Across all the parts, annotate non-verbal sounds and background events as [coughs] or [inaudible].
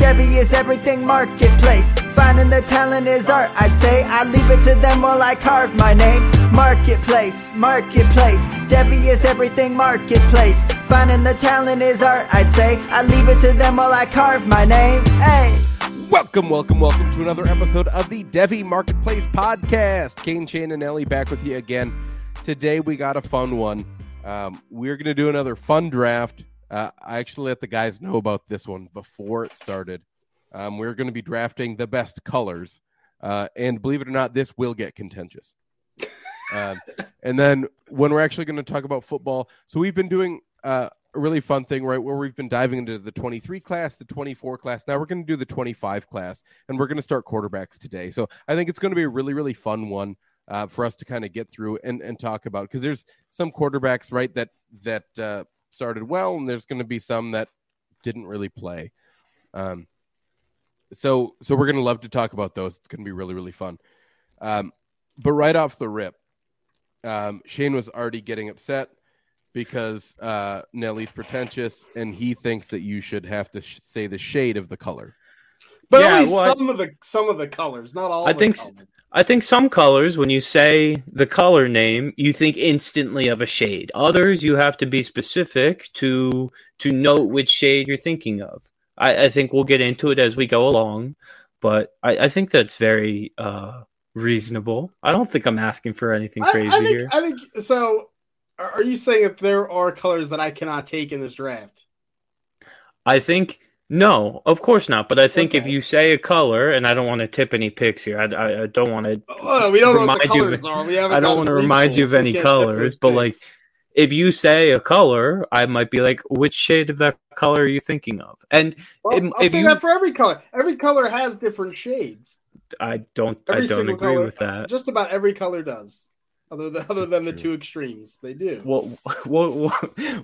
Devy is everything marketplace. Finding the talent is art, I'd say. I leave it to them while I carve my name. Marketplace, marketplace. Devy is everything marketplace. Finding the talent is art, I'd say. I leave it to them while I carve my name. Hey. Welcome, welcome, welcome to another episode of the Devy Marketplace Podcast. Kane, Shane, and Nelly back with you again. Today we got a fun one. Um, we're going to do another fun draft. Uh, I actually let the guys know about this one before it started. Um, we're going to be drafting the best colors. Uh, and believe it or not, this will get contentious. [laughs] Um, and then when we're actually going to talk about football, so we've been doing uh, a really fun thing, right? Where we've been diving into the 23 class, the 24 class. Now we're going to do the 25 class, and we're going to start quarterbacks today. So I think it's going to be a really, really fun one uh, for us to kind of get through and, and talk about because there's some quarterbacks, right, that that uh, started well, and there's going to be some that didn't really play. Um, so so we're going to love to talk about those. It's going to be really, really fun. Um, but right off the rip, um, Shane was already getting upset because uh, Nelly's pretentious and he thinks that you should have to sh- say the shade of the color. But Yeah, at least well, I- some of the some of the colors, not all. I think colors. I think some colors, when you say the color name, you think instantly of a shade. Others, you have to be specific to to note which shade you're thinking of. I, I think we'll get into it as we go along, but I, I think that's very uh, reasonable. I don't think I'm asking for anything crazy I think, here. I think so. Are are you saying that there are colors that I cannot take in this draft? I think no, of course not. But I think if you say a color, and I don't want to tip any picks here. I, I, I don't want to Oh, we don't know what the Remind you- colors are. We haven't I don't want to to remind you of any colors, but picks. like if you say a color, I might be like, which shade of that color are you thinking of? And Well, if- I'll if say you- that for every color. Every color has different shades. I don't, Every I don't single agree color, with that. Just about every color does, other than other than the two extremes. They do. We'll, [laughs] we'll, we'll,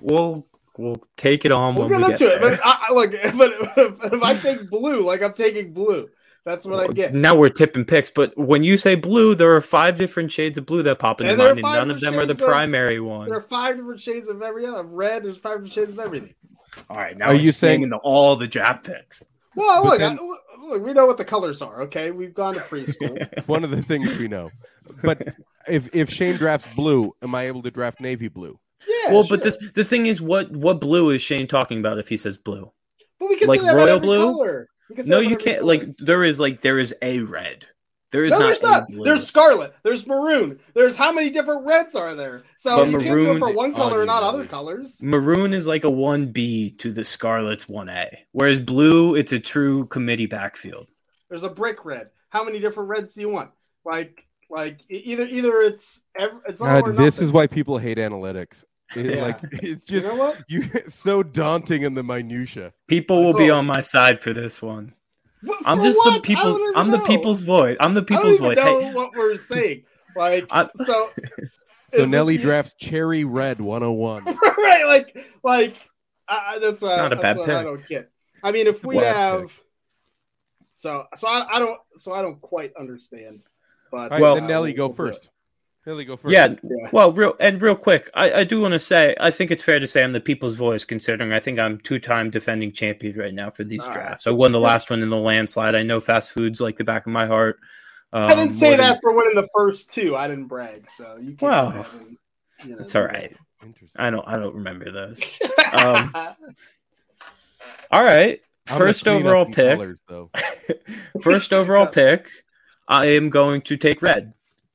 we'll, we'll take it on We'll when get we into get it. there. But I, I- look, [laughs] but, but if I take blue, like I'm taking blue, that's what I get. Now we're tipping picks, but when you say blue, there are five different shades of blue that pop into And there are mind, and none of them are the of- primary one. There are five different shades of every other. Red, there's five different shades of everything. All right, now Are we're you saying- naming the, all the draft picks? Well, look, then- I, look, look, we know what the colors are. Okay, we've gone to preschool. [laughs] [laughs] One of the things we know. But if if Shane drafts blue, am I able to draft navy blue? Yeah, well, but sure. the the thing is, what what blue is Shane talking about if he says blue? But we can like royal blue? Color. We can say No, you can't. color. Like there is like there is a red. There is no, not. there's not. blue. There's scarlet. There's maroon. There's how many different reds are there? So But you maroon- can't go for one color Oh, and not other colors. Maroon is like a one B to the Scarlet's one A, whereas blue it's a true committee backfield. There's a brick red. How many different reds do you want? Like, like either either it's ev- it's God, this is why people hate analytics. It- Yeah. Like [laughs] it's You just know what? you so daunting in the minutia. People will be Oh. on my side for this one. What- I'm just what? the I people's. I'm the people's voice. I'm the I people's don't even voice. know Hey, what we're saying. Like, I- so. [laughs] So is it Nelly the- drafts cherry red 101. [laughs] right, like, like I, I- that's what, Not a that's bad what pick. I don't get. I mean, if we Bad have, pick. so so I, I don't so I don't quite understand. But All right, Well- then Nelly, go we'll do it. first. Nelly, go first. yeah. Yeah. Well, real and real quick, I, I do want to say I think it's fair to say I'm the people's voice, considering I think I'm two time defending champion right now for these All right. drafts. I won the last one in the landslide. I know fast foods like the back of my heart. Um, I didn't say more than- that for winning the first two. I didn't brag, so you can. Well, and, you know, It's all right. Interesting. I don't. I don't remember those. [laughs] Um, All right. I'm gonna First overall pick. colors. [laughs] First overall [laughs] pick. I am going to take red.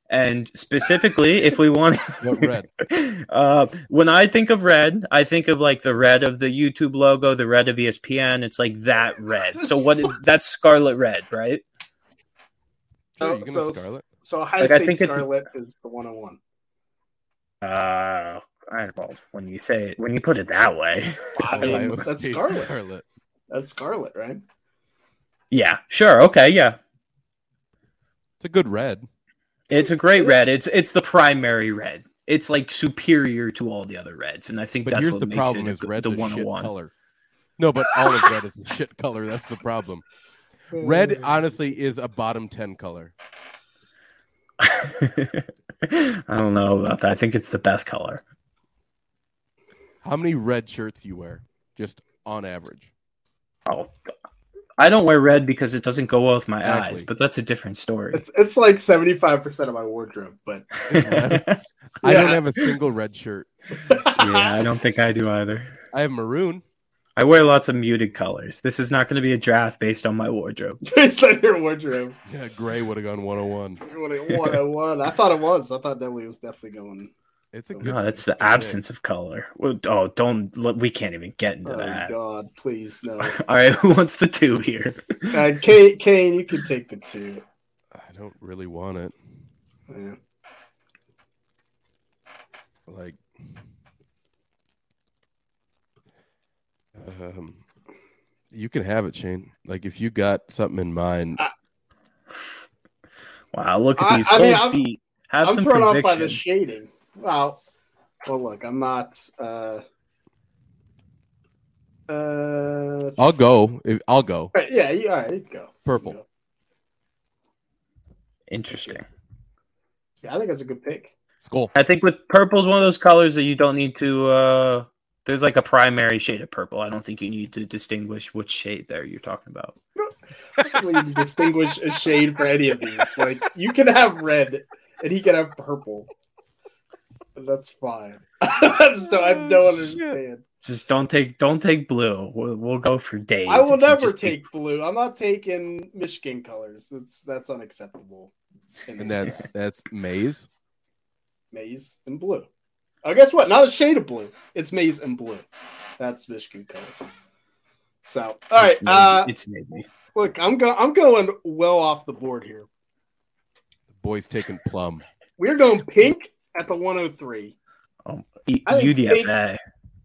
And specifically, if we want, [laughs] What red? [laughs] uh, when I think of red, I think of like the red of the YouTube logo, the red of ESPN. It's like that red. So what? [laughs] That's scarlet red, right? Sure, So- you can so- have Scarlet. so Ohio Like, I State think it's- Scarlet is the one on one. Uh, I, Well, when you say it, when you put it that way, I mean, that's Scarlet. Scarlet. That's Scarlet, right? yeah, sure, okay, yeah, It's a good red. it's a great red. It's it's the primary red. It's like superior to all the other reds, and I think But that's here's what the makes problem: it is red's the a one shit hundred one. color. No, but all of red is a shit color. That's the problem. Red, honestly, is a bottom ten color. [laughs] I don't know about that. I think it's the best color. How many red shirts you wear, just on average? Oh, I don't wear red because it doesn't go well with my Exactly. eyes, but that's a different story. It's it's like seventy five percent of my wardrobe, but yeah, [laughs] I don't have a single red shirt. [laughs] Yeah, I don't think I do either. I have maroon. I wear lots of muted colors. This is not going to be a draft based on my wardrobe. [laughs] based on your wardrobe. Yeah, gray would have gone 101. What it- what it was. I thought it was. I thought Nelly was definitely going. It's a good. No, that's the absence of color. Oh, don't we can't even get into Oh that. God, please no. [laughs] All right, who wants the two here? Uh, Kane, Kane, you can take the two. I don't really want it. Yeah. Like, um, you can have it, Shane. Like, if you got something in mind, Wow, look at these I cold mean, I'm- feet. Have I'm some thrown off conviction. by the shading. Well, well, look, I'm not. Uh, uh, I'll go. I'll go. right, yeah, you, all right, you go. Purple. You go. Interesting. Yeah, I think that's a good pick. Cool. I think with purple is one of those colors that you don't need to. uh There's like a primary shade of purple. I don't think you need to distinguish which shade there you're talking about. We need to distinguish a shade for any of these. Like you can have red, and he can have purple. And that's fine. [laughs] I just don't. I don't understand. Just don't take don't take blue. We'll, we'll go for days. I will never just take blue. I'm not taking Michigan colors. That's that's unacceptable. And that's [laughs] that's maize. maize and blue. Oh, guess what? Not a shade of blue. It's maize and blue. That's Michigan color. So, all right. It's navy. Uh, it's navy. look, I'm going. I'm going well off the board here. The boy's taking plum. We're going pink at the 103. E- I think UDFA.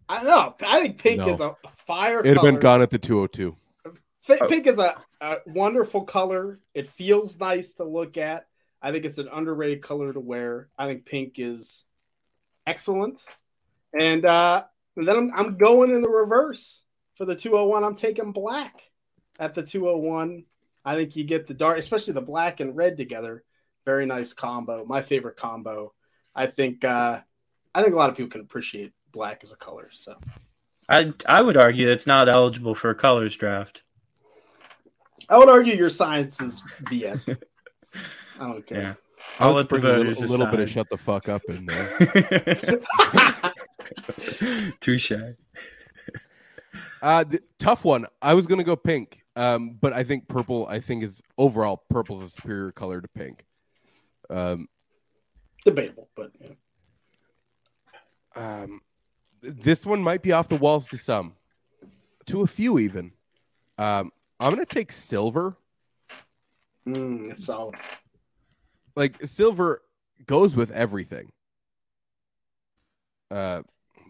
I know. I think pink No. is a fire. It'd have been gone at the 202. Fi- Pink is a, a wonderful color. It feels nice to look at. I think it's an underrated color to wear. I think pink is excellent. And, uh, and then I'm, I'm going in the reverse for the 201. I'm taking black at the 201. I think you get the dark, especially the black and red together. Very nice combo. My favorite combo. I think uh, I think a lot of people can appreciate black as a color. So I I would argue it's not eligible for a colors draft. I would argue your science is BS. [laughs] I don't care. Yeah. I'll Let's let the bring a little, a little bit of shut the fuck up in there. [laughs] Touche. Uh, th- tough one. I was gonna go pink, um, but I think purple. I think is overall purple's a superior color to pink. Um, Debatable, but yeah. um, this one might be off the walls to some, to a few even. Um, I'm gonna take silver. Mm, it's solid. Like silver goes with everything. Uh,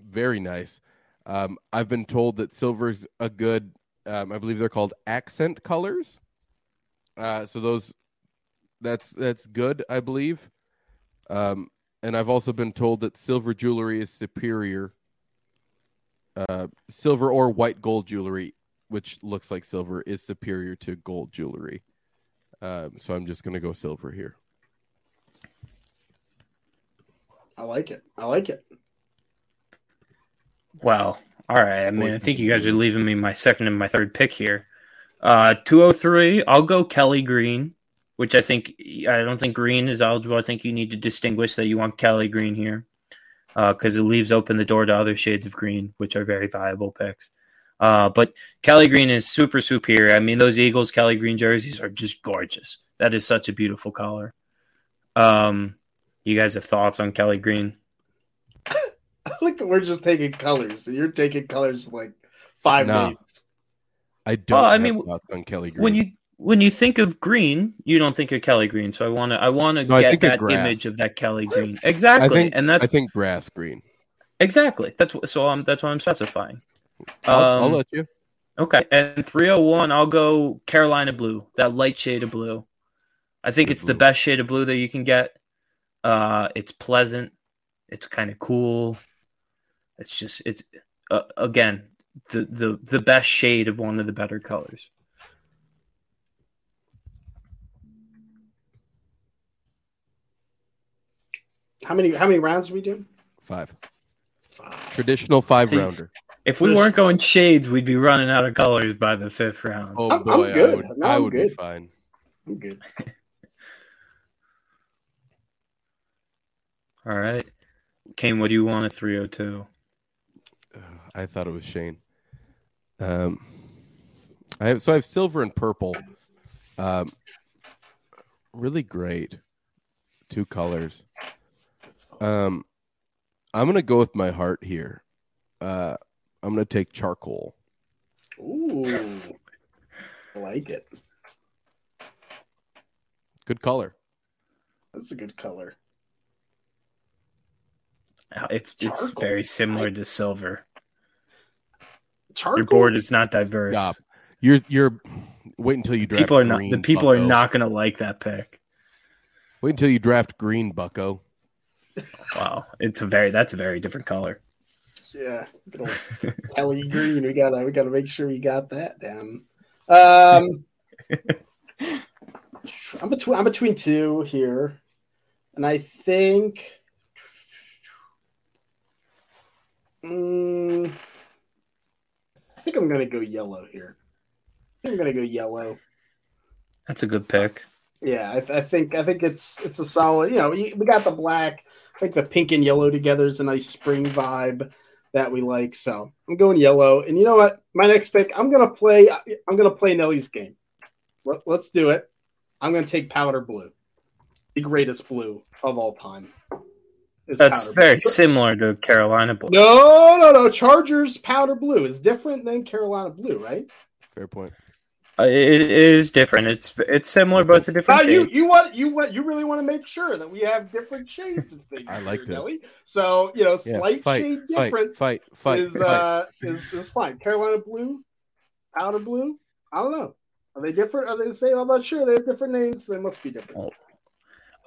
very nice. Um, I've been told that silver's a good. Um, I believe they're called accent colors. Uh, so those, that's that's good. I believe. Um, and I've also been told that silver jewelry is superior. Uh, silver or white gold jewelry, which looks like silver, is superior to gold jewelry. Um, so I'm just gonna go silver here. I like it. I like it. Well, all right. I mean, I think you guys are leaving me my second and my third pick here. Uh, 203, I'll go Kelly Green, which I think, I don't think green is eligible. I think you need to distinguish that you want Kelly Green here because it leaves open the door to other shades of green, which are very viable picks. Uh, but Kelly Green is super superior. I mean, those Eagles Kelly Green jerseys are just gorgeous. That is such a beautiful color. Um, you guys have thoughts on Kelly Green? [coughs] Look, we're just taking colors. and you're taking colors for like five No. minutes. I don't. Well, I have mean, on Kelly Green. when you when you think of green, you don't think of Kelly Green. So I want to I want to No, get that image of that Kelly Green exactly, I think, and that's I think grass green. Exactly. That's what, so. I'm that's what I'm specifying. I'll, I'll Um, let you. Okay, and 301, I'll go Carolina blue, that light shade of blue. I think Good it's the best shade of blue that you can get. Uh, it's pleasant. It's kind of cool. It's just it's uh, again the the the best shade of one of the better colors. How many how many rounds are we doing? Five. Five. Traditional five See- rounder. If we weren't going shades, we'd be running out of colors by the fifth round. Oh I'm- I'm boy, I good. would, No, I I'm would be fine. I'm good. [laughs] All right, Kane, what do you want at 302? Uh, I thought it was Shane. Um, I have so I have silver and purple. Um, really great, two colors. Um, I'm gonna go with my heart here. Uh, I'm gonna take charcoal. Ooh. I like it. Good color. That's a good color. It's it's very similar to silver. Charcoal. Your board is not diverse. Stop. You're you're wait until you draft. people are not the people are not going to like that pick. Wait until you draft green, Bucko. Wow, it's a very that's a very different color. Yeah. Good old Green. We gotta we gotta make sure we got that down. Um I'm between I'm between two here. And I think Mm, I think I'm gonna go yellow here. I think I'm gonna go yellow. That's a good pick. Yeah, I, I think I think it's it's a solid. You know, we got the black. I think the pink and yellow together is a nice spring vibe that we like. So I'm going yellow. And you know what? My next pick, I'm gonna play. I'm gonna play Nelly's game. Let, let's do it. I'm gonna take powder blue, the greatest blue of all time. That's powder very blue. similar to Carolina blue. No, no, no. Chargers powder blue is different than Carolina blue, right? Fair point. Uh, It is different. It's it's similar, but it's a different. Now different. you you want you want you really want to make sure that we have different shades of things. [laughs] I like here, this. Nelly. So you know, Yeah, slight fight, shade fight, difference fight, fight, is fight. uh is, is fine. Carolina blue, powder blue. I don't know. Are they different? Are they the same? I'm not sure. They have different names. They must be different.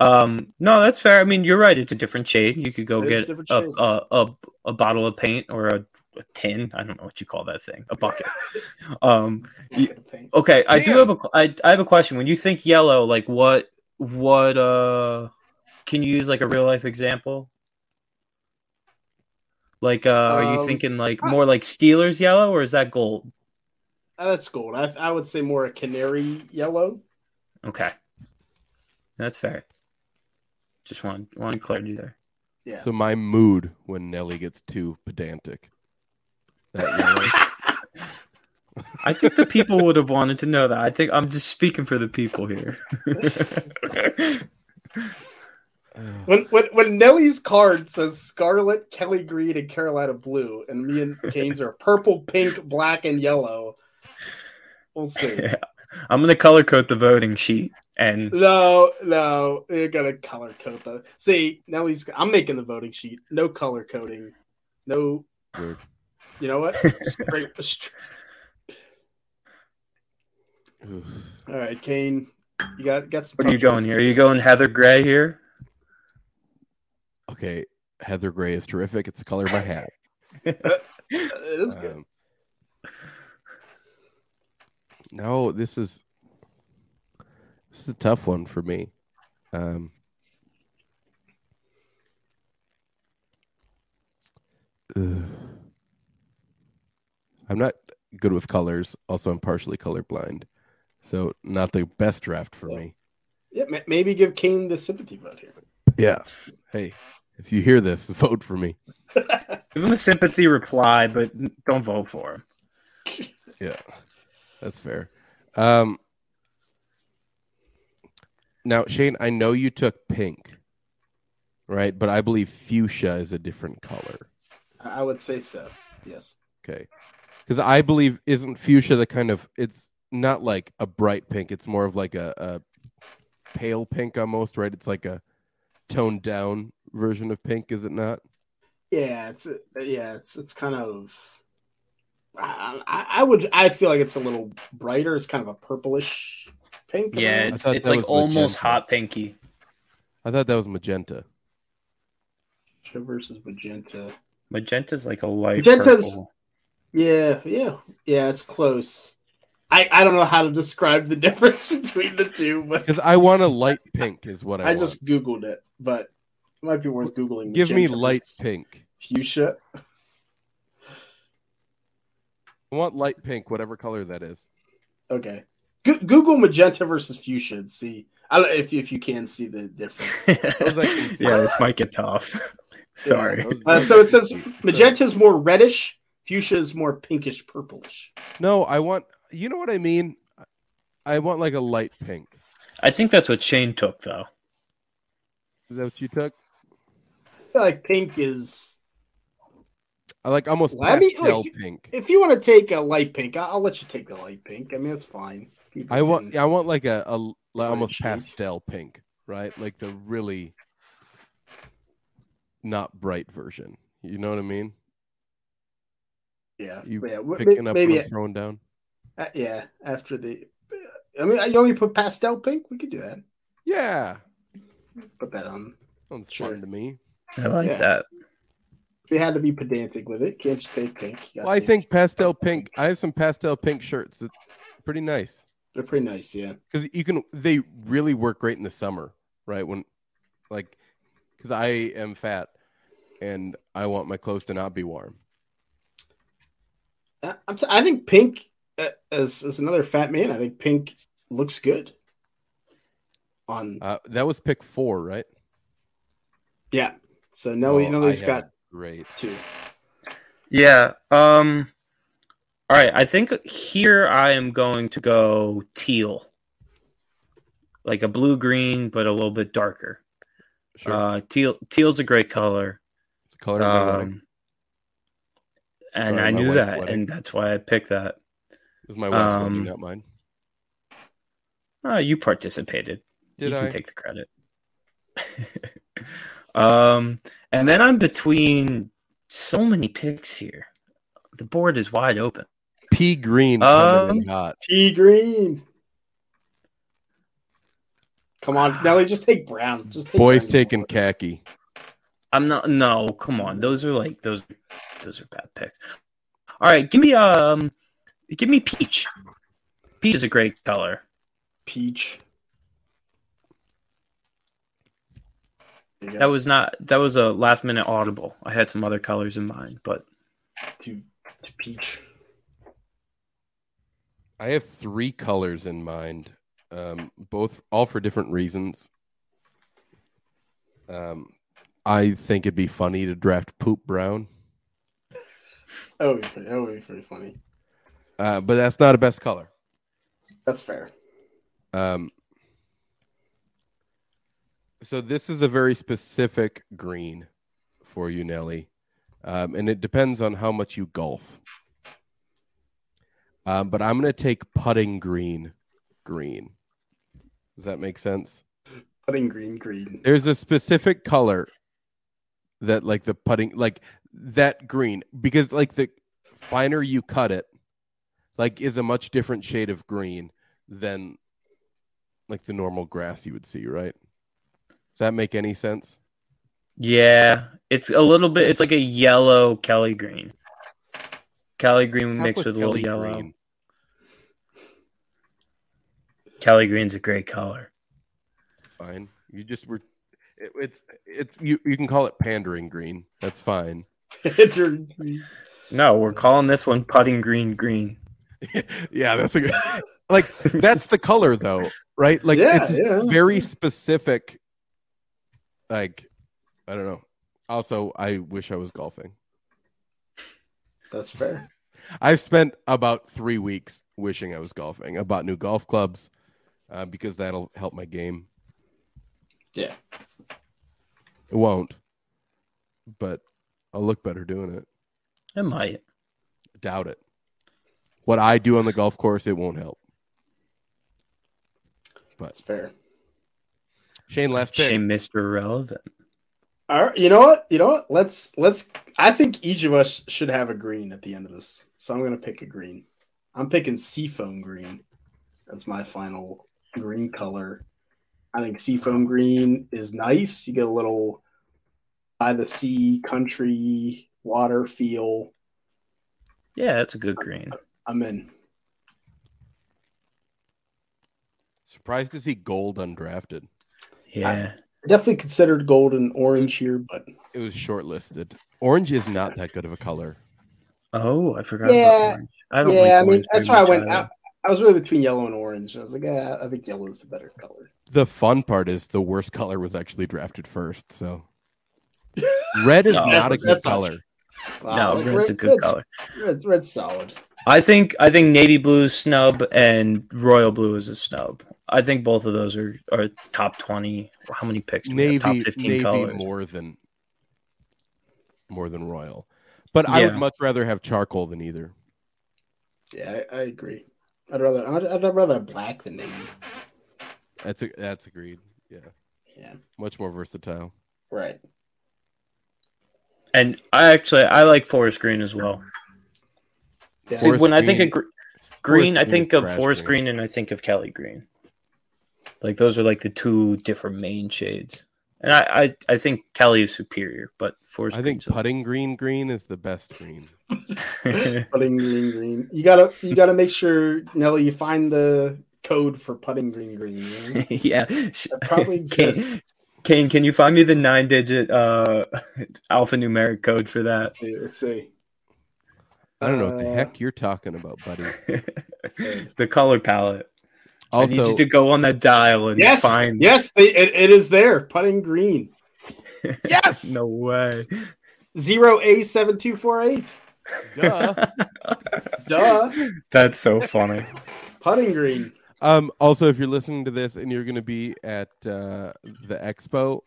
Um, no, that's fair. I mean, you're right. It's a different shade. You could go It is a get a, a, a a bottle of paint or a, a tin. I don't know what you call that thing. A bucket. [laughs] um. y- Okay, I do have a I, I have a question. When you think yellow, like what what uh can you use like a real life example? Like uh are you Um, thinking like more like Steelers yellow or is that gold? Uh, that's gold. I, I would say more a canary yellow. Okay. That's fair. Just one one clarity there. Yeah. So my mood when Nelly gets too pedantic. That yellow. I think the people would have wanted to know that. I think I'm just speaking for the people here. [laughs] When, when when Nelly's card says Scarlet, Kelly Green, and Carolina Blue, and me and Kane's are purple, pink, black, and yellow, we'll see. [laughs] Yeah. I'm gonna color code the voting sheet and No, no, you're gonna color code the. See, Nelly's. I'm making the voting sheet. No color coding. No. Weird. You know what? Straight. [laughs] straight. All right, Kane. You got got some. What are you going here? Are you going Heather Gray here? Okay, Heather Gray is terrific. It's the color of my hat. [laughs] It is good. Um, no, this is this is a tough one for me. Um, ugh. I'm not good with colors. Also, I'm partially colorblind, so not the best draft for me. Yeah, maybe give Kane the sympathy vote here. Yeah. Hey, if you hear this, [laughs] vote for me. [laughs] Give him a sympathy reply, but don't vote for him. [laughs] Yeah, that's fair. Um, now, Shane, I know you took pink, right? But I believe fuchsia is a different color. I I would say so. Yes. Okay, because I believe isn't fuchsia the kind of it's not like a bright pink. It's more of like a, a pale pink almost, right? It's like a toned down version of pink, is it not? Yeah, it's yeah, it's it's kind of. I, I I would I feel like it's a little brighter. It's kind of a purplish pink. Yeah, it's, it's like almost magenta. hot pinky. I thought that was magenta. Magenta versus magenta. Magenta's like a light Magenta's- purple. Yeah, yeah, yeah. It's close. I I don't know how to describe the [laughs] difference between the two, but Because I want a light pink, is what I, I, want. just googled it. But it might be worth googling. give me light pink. fuchsia. I want light pink, whatever color that is. Okay, Go- Google magenta versus fuchsia and see. I don't if if you can see the difference. [laughs] Those I can see. yeah, this might get tough. Sorry. Those- Uh, so it says magenta is more reddish, fuchsia is more pinkish purplish. No, I want. You know what I mean? I want like a light pink. I think that's what Shane took though. Is that what you took? I feel like pink is. I like almost Well, I mean, pastel like, pink. If you want to take a light pink, I'll, I'll let you take the light pink. I mean, it's fine. People I want. Yeah, I want like a, a like almost shade. pastel pink, right? Like the really not bright version. You know what I mean? Yeah, You yeah. picking may- up maybe what throwing down. uh, yeah. After the, I mean, you want me to put pastel pink? We could do that. Yeah, Put that on. sounds Sure. fun to me. I like Yeah. that. We had to be pedantic with it. Can't just take pink. Well, I think pastel pink. I have some pastel pink shirts. That's pretty nice they're pretty nice. Yeah. because you can. They really work great in the summer, right? When, like, because I am fat and I want my clothes to not be warm. I, I'm t- I think pink, uh, as as another fat man, I think pink looks good. On Uh, that was pick four, right? yeah. So no, Oh, Nelly's I got great. two. Yeah. Um all right, I think here I am going to go teal. Like a blue green, but a little bit darker. Sure, Uh teal teal's a great color. it's the color of my wedding. Um, and Sorry, I knew that, wedding. and that's why I picked that. It was my wife's um, wedding, not mine. Uh, you participated. Did you I? can take the credit. [laughs] um, and then I'm between so many picks here. The board is wide open. Pea green coming Um, hot. Pea green. Come on, Nelly, just take brown. Just take Boys brown. taking khaki. I'm not. No, come on. Those are like those. Those are bad picks. All right, give me um, give me peach. Peach is a great color. peach. There you go. That was not. That was a last minute audible. I had some other colors in mind, but to, to peach. I have three colors in mind, um, both all for different reasons. Um, I think it'd be funny to draft poop brown, That would be pretty, that would be pretty funny. uh, but that's not a best color. That's fair. Um, so this is a very specific green for you, Nelly, um, and it depends on how much you golf. Um, but I'm going to take putting green, green. Does that make sense? Putting green, green. There's a specific color that, like the putting, like that green, because like the finer you cut it, like is a much different shade of green than like the normal grass you would see, right? Does that make any sense? yeah, it's a little bit. It's like a yellow Kelly green. Kelly green mixed with a little Kelly yellow. green? Kelly green's a great color. Fine. You just were. It, it's it's you. You can call it pandering green. That's fine. [laughs] No, we're calling this one putting green green. [laughs] yeah, that's a good. Like that's the color though, right? Like Yeah, it's yeah. very specific. Like I don't know. Also, I wish I was golfing. That's fair. [laughs] I've spent about three weeks wishing I was golfing. I bought new golf clubs uh, because that'll help my game. Yeah. It won't, but I'll look better doing it. It might. Doubt it. What I do on the golf course, it won't help. That's fair. Shane, last pick. Shane Mr. Relevant. All right, you know what? You know what? Let's let's. I think each of us should have a green at the end of this, so I'm gonna pick a green. I'm picking seafoam green. That's my final green color. I think seafoam green is nice. You get a little by the sea, country, water feel. Yeah, that's a good green. I'm in. Surprised to see gold undrafted. Yeah. I definitely considered gold and orange here, but It was shortlisted. Orange is not that good of a color. Oh, I forgot. Yeah, about orange. I don't. yeah, like I mean that's why I went. either. I, I was really between yellow and orange. I was like, yeah, I think yellow is the better color. The fun part is the worst color was actually drafted first. So red is [laughs] No, not a good that's not color. Wow, no, like, red's a good red's, color. Red's, red's solid. I think I think navy blue is snub and royal blue is a snub. I think both of those are, are top twenty. How many picks? Do we have? Navy, top fifteen navy colors. more than more than royal. But I would much rather have charcoal than either. Yeah, I, I agree. I'd rather I'd, I'd rather have black than navy. That's a, that's agreed. Yeah, Yeah, much more versatile. right. And I actually I like forest green as well. Yeah. See, Forest when I think of green- gr- green, I think of forest green. green and I think of Kelly green. Like those are like the two different main shades. And I, I, I think Kelly is superior, but forest I think putting green green is the best green. [laughs] putting green green. You gotta you gotta make sure Nelly you find the code for putting green green. You know? [laughs] yeah. That probably [laughs] Kane, exists. Kane, can you find me the nine digit uh, alphanumeric code for that? Let's see, Let's see. I don't know what the Uh, heck you're talking about, buddy. the color palette. I need Also, you to go on that dial and Yes, find. yes, they, it, it is there. Putting green. yes, no way. Zero A seven two four eight. Duh. Duh. That's so funny. Putting green. Um, also, if you're listening to this and you're going to be at uh, the expo,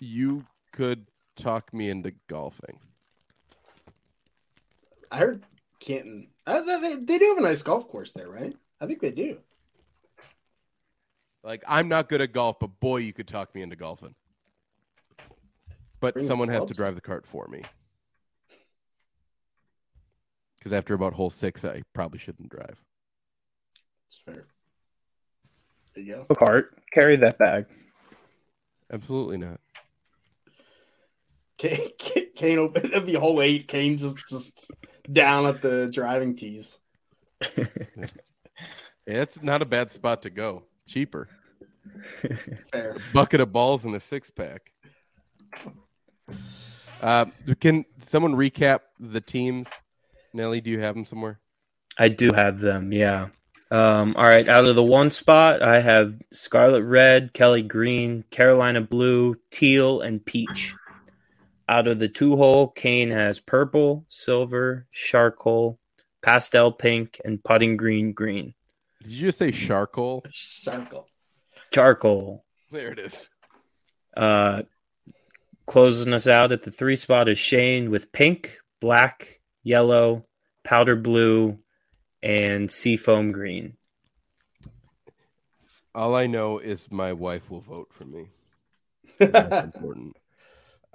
you could talk me into golfing. I heard Canton. Uh, they, they- they do have a nice golf course there, right? I think they do. Like, I'm not good at golf, but boy, you could talk me into golfing. But Bring someone has to drive the cart for me. Because after about hole six, I probably shouldn't drive. It's fair. There you go. Hook heart, carry that bag. Absolutely not. Kane, Kane, Kane open. It'd be hole eight. Kane just just down at the driving tees. [laughs] Yeah, it's not a bad spot to go. Cheaper. [laughs] Fair. Bucket of balls and a six pack. Uh, can someone recap the teams? Nelly, do you have them somewhere? I do have them, yeah. Um, all right, out of the one spot, I have Scarlet Red, Kelly Green, Carolina Blue, Teal, and Peach. Out of the two hole, Kane has purple, silver, charcoal, pastel pink, and putting green green. Did you just say charcoal? Charcoal. Charcoal. There it is. Uh, closing us out at the three spot is Shane with pink, black, yellow, powder blue, and seafoam green. All I know is my wife will vote for me. That's [laughs] important.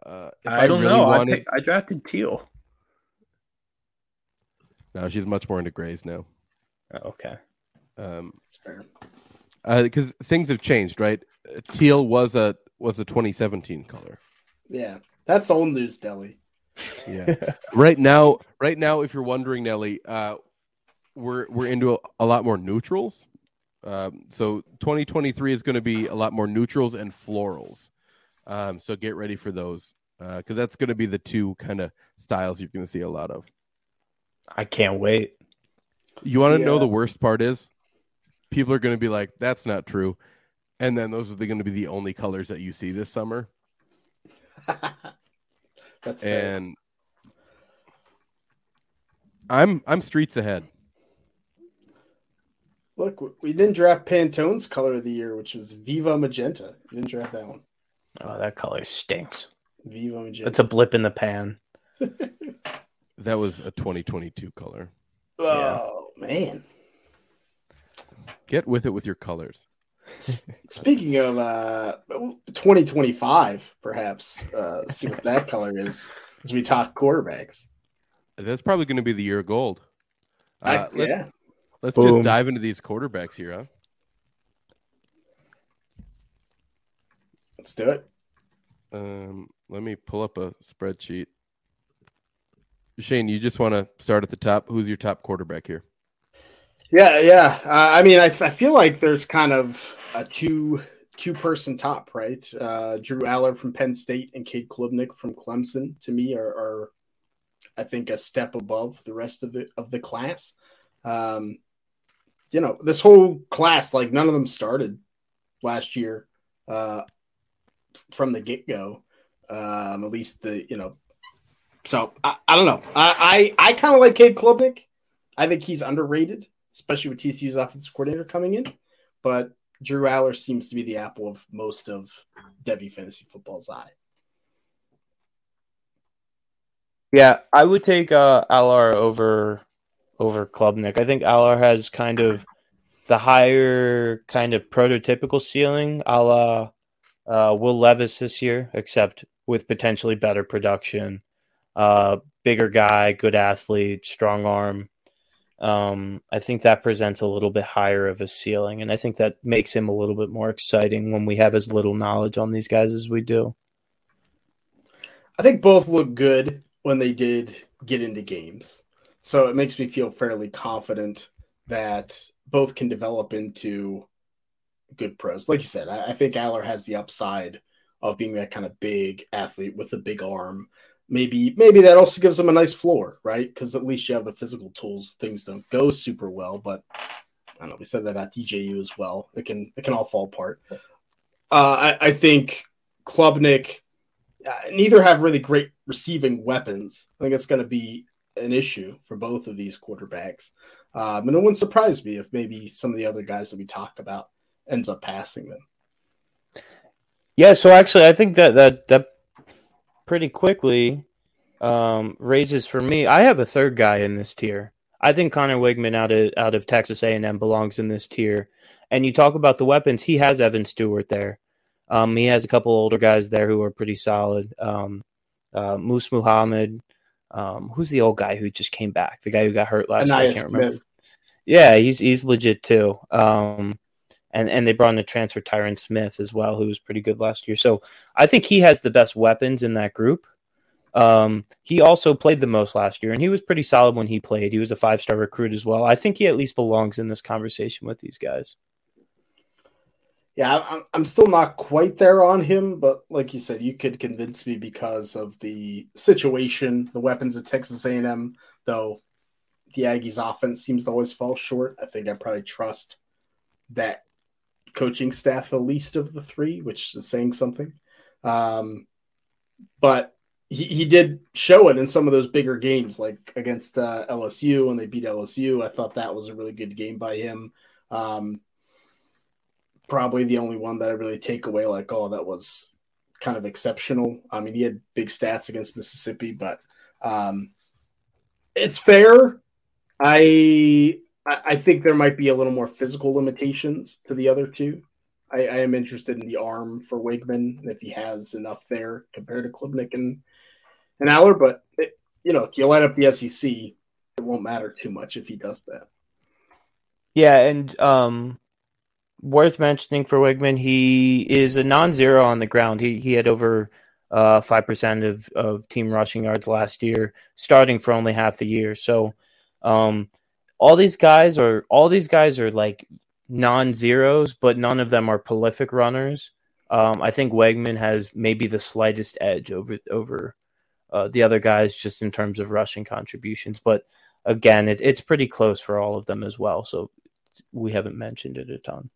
Uh, if I, don't really know. Wanted, I, pick- I drafted teal. no, she's much more into grays now. Oh, okay. Um, It's fair. because things have changed, right? Uh, Teal was a was a 2017 color. Yeah, that's old news, Nelly. Yeah. [laughs] right now, right now, if you're wondering, Nelly, uh, we're we're into a, a lot more neutrals. Um, so 2023 is going to be a lot more neutrals and florals. Um, so get ready for those because that's going to be the two kind of styles you're going to see a lot of. I can't wait. You want to know the worst part is people are going to be like, "That's not true," and then those are going to be the only colors that you see this summer. [laughs] that's fair. and I'm I'm streets ahead. Look, we didn't draft Pantone's color of the year, which was Viva Magenta. We didn't draft that one. Oh, that color stinks. Viva Magenta. It's a blip in the pan. [laughs] That was a 2022 color. oh man. Get with it with your colors. [laughs] Speaking of uh, 2025, perhaps uh, see what that color is as we talk quarterbacks. That's probably going to be the year of gold. I- Uh, let's, yeah, let's Boom. just dive into these quarterbacks here, huh? let's do it. Um, let me pull up a spreadsheet. Shane, you just want to start at the top. Who's your top quarterback here? Yeah, yeah. Uh, I mean, I, I feel like there's kind of a two two person top, right? Uh, Drew Allar from Penn State and Cade Klubnik from Clemson to me are, are, I think, a step above the rest of the of the class. Um, you know, this whole class, like none of them started last year uh, from the get go. Um, at least the you know. So I, I don't know. I I, I kind of like Cade Klubnik. I think he's underrated especially with TCU's offensive coordinator coming in. But Drew Allar seems to be the apple of most of Devy Fantasy Football's eye. Yeah, I would take uh, Allar over over Klubnik. I think Allar has kind of the higher kind of prototypical ceiling, a la uh, Will Levis this year, except with potentially better production. Uh, bigger guy, good athlete, strong arm. Um, I think that presents a little bit higher of a ceiling, and I think that makes him a little bit more exciting when we have as little knowledge on these guys as we do. I think both look good when they did get into games. So it makes me feel fairly confident that both can develop into good pros. Like you said, I, I think Allar has the upside of being that kind of big athlete with a big arm. Maybe maybe that also gives them a nice floor, right? Because at least you have the physical tools. Things don't go super well, but I don't know. We said that about DJU as well. It can it can all fall apart. Uh, I, I think Klubnik uh, neither have really great receiving weapons. I think it's going to be an issue for both of these quarterbacks. Um, and it wouldn't surprise me if maybe some of the other guys that we talk about ends up passing them. Yeah, so actually, I think that that that pretty quickly um, raises for me. I have a third guy in this tier. I think Conner Weigman out of out of Texas A and M belongs in this tier. And you talk about the weapons. He has Evan Stewart there. Um, he has a couple older guys there who are pretty solid. Um, uh, Moose Muhammad. Um, who's the old guy who just came back? The guy who got hurt last year. I can't remember. Yeah, he's he's legit too. Um, and and they brought in a transfer Tyron Smith as well, who was pretty good last year. So I think he has the best weapons in that group. Um, he also played the most last year, and he was pretty solid when he played. He was a five star recruit as well. I think he at least belongs in this conversation with these guys. Yeah, I'm, I'm still not quite there on him, but like you said, you could convince me because of the situation, the weapons at Texas A&M. Though the Aggies' offense seems to always fall short. I think I probably trust that coaching staff the least of the three, which is saying something. Um, but he, he did show it in some of those bigger games, like against uh, LSU when they beat LSU. I thought that was a really good game by him. Um, probably the only one that I really take away, like, oh, that was kind of exceptional. I mean, he had big stats against Mississippi, but um, it's fair. I I I think there might be a little more physical limitations to the other two. I, I am interested in the arm for Weigman if he has enough there compared to Klubnik and and Allar, but it, you know, if you light up the SEC, it won't matter too much if he does that. Yeah, and um, worth mentioning for Weigman, he is a non-zero on the ground. He he had over uh, five percent of of team rushing yards last year, starting for only half the year. So, um, all these guys are all these guys are like non-zeros, but none of them are prolific runners. Um, I think Weigman has maybe the slightest edge over over uh, the other guys just in terms of rushing contributions, but again, it, it's pretty close for all of them as well. So we haven't mentioned it a ton.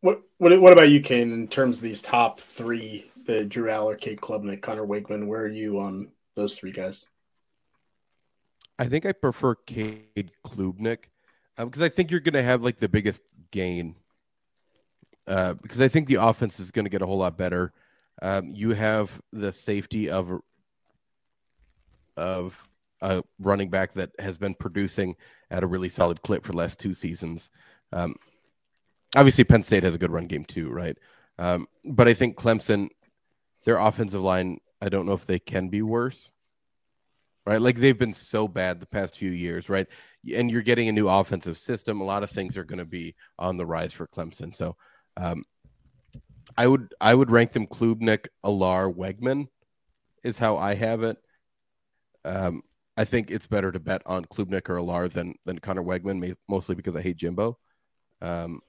What what what about you, Kane? In terms of these top three, the Drew Allar, Cade Klubnik, Conner Weigman, where are you on those three guys? I think I prefer Cade Klubnik because I think you're going to have like the biggest gain. Uh, because I think the offense is going to get a whole lot better. Um, you have the safety of of a running back that has been producing at a really solid clip for the last two seasons. Um, obviously Penn State has a good run game too, right? Um, but I think Clemson, their offensive line, I don't know if they can be worse. Right, like they've been so bad the past few years, right? And you're getting a new offensive system. A lot of things are going to be on the rise for Clemson. So, um, I would I would rank them Klubnik, Allar, Weigman is how I have it. Um, I think it's better to bet on Klubnik or Allar than than Conner Weigman, mostly because I hate Jimbo. Um,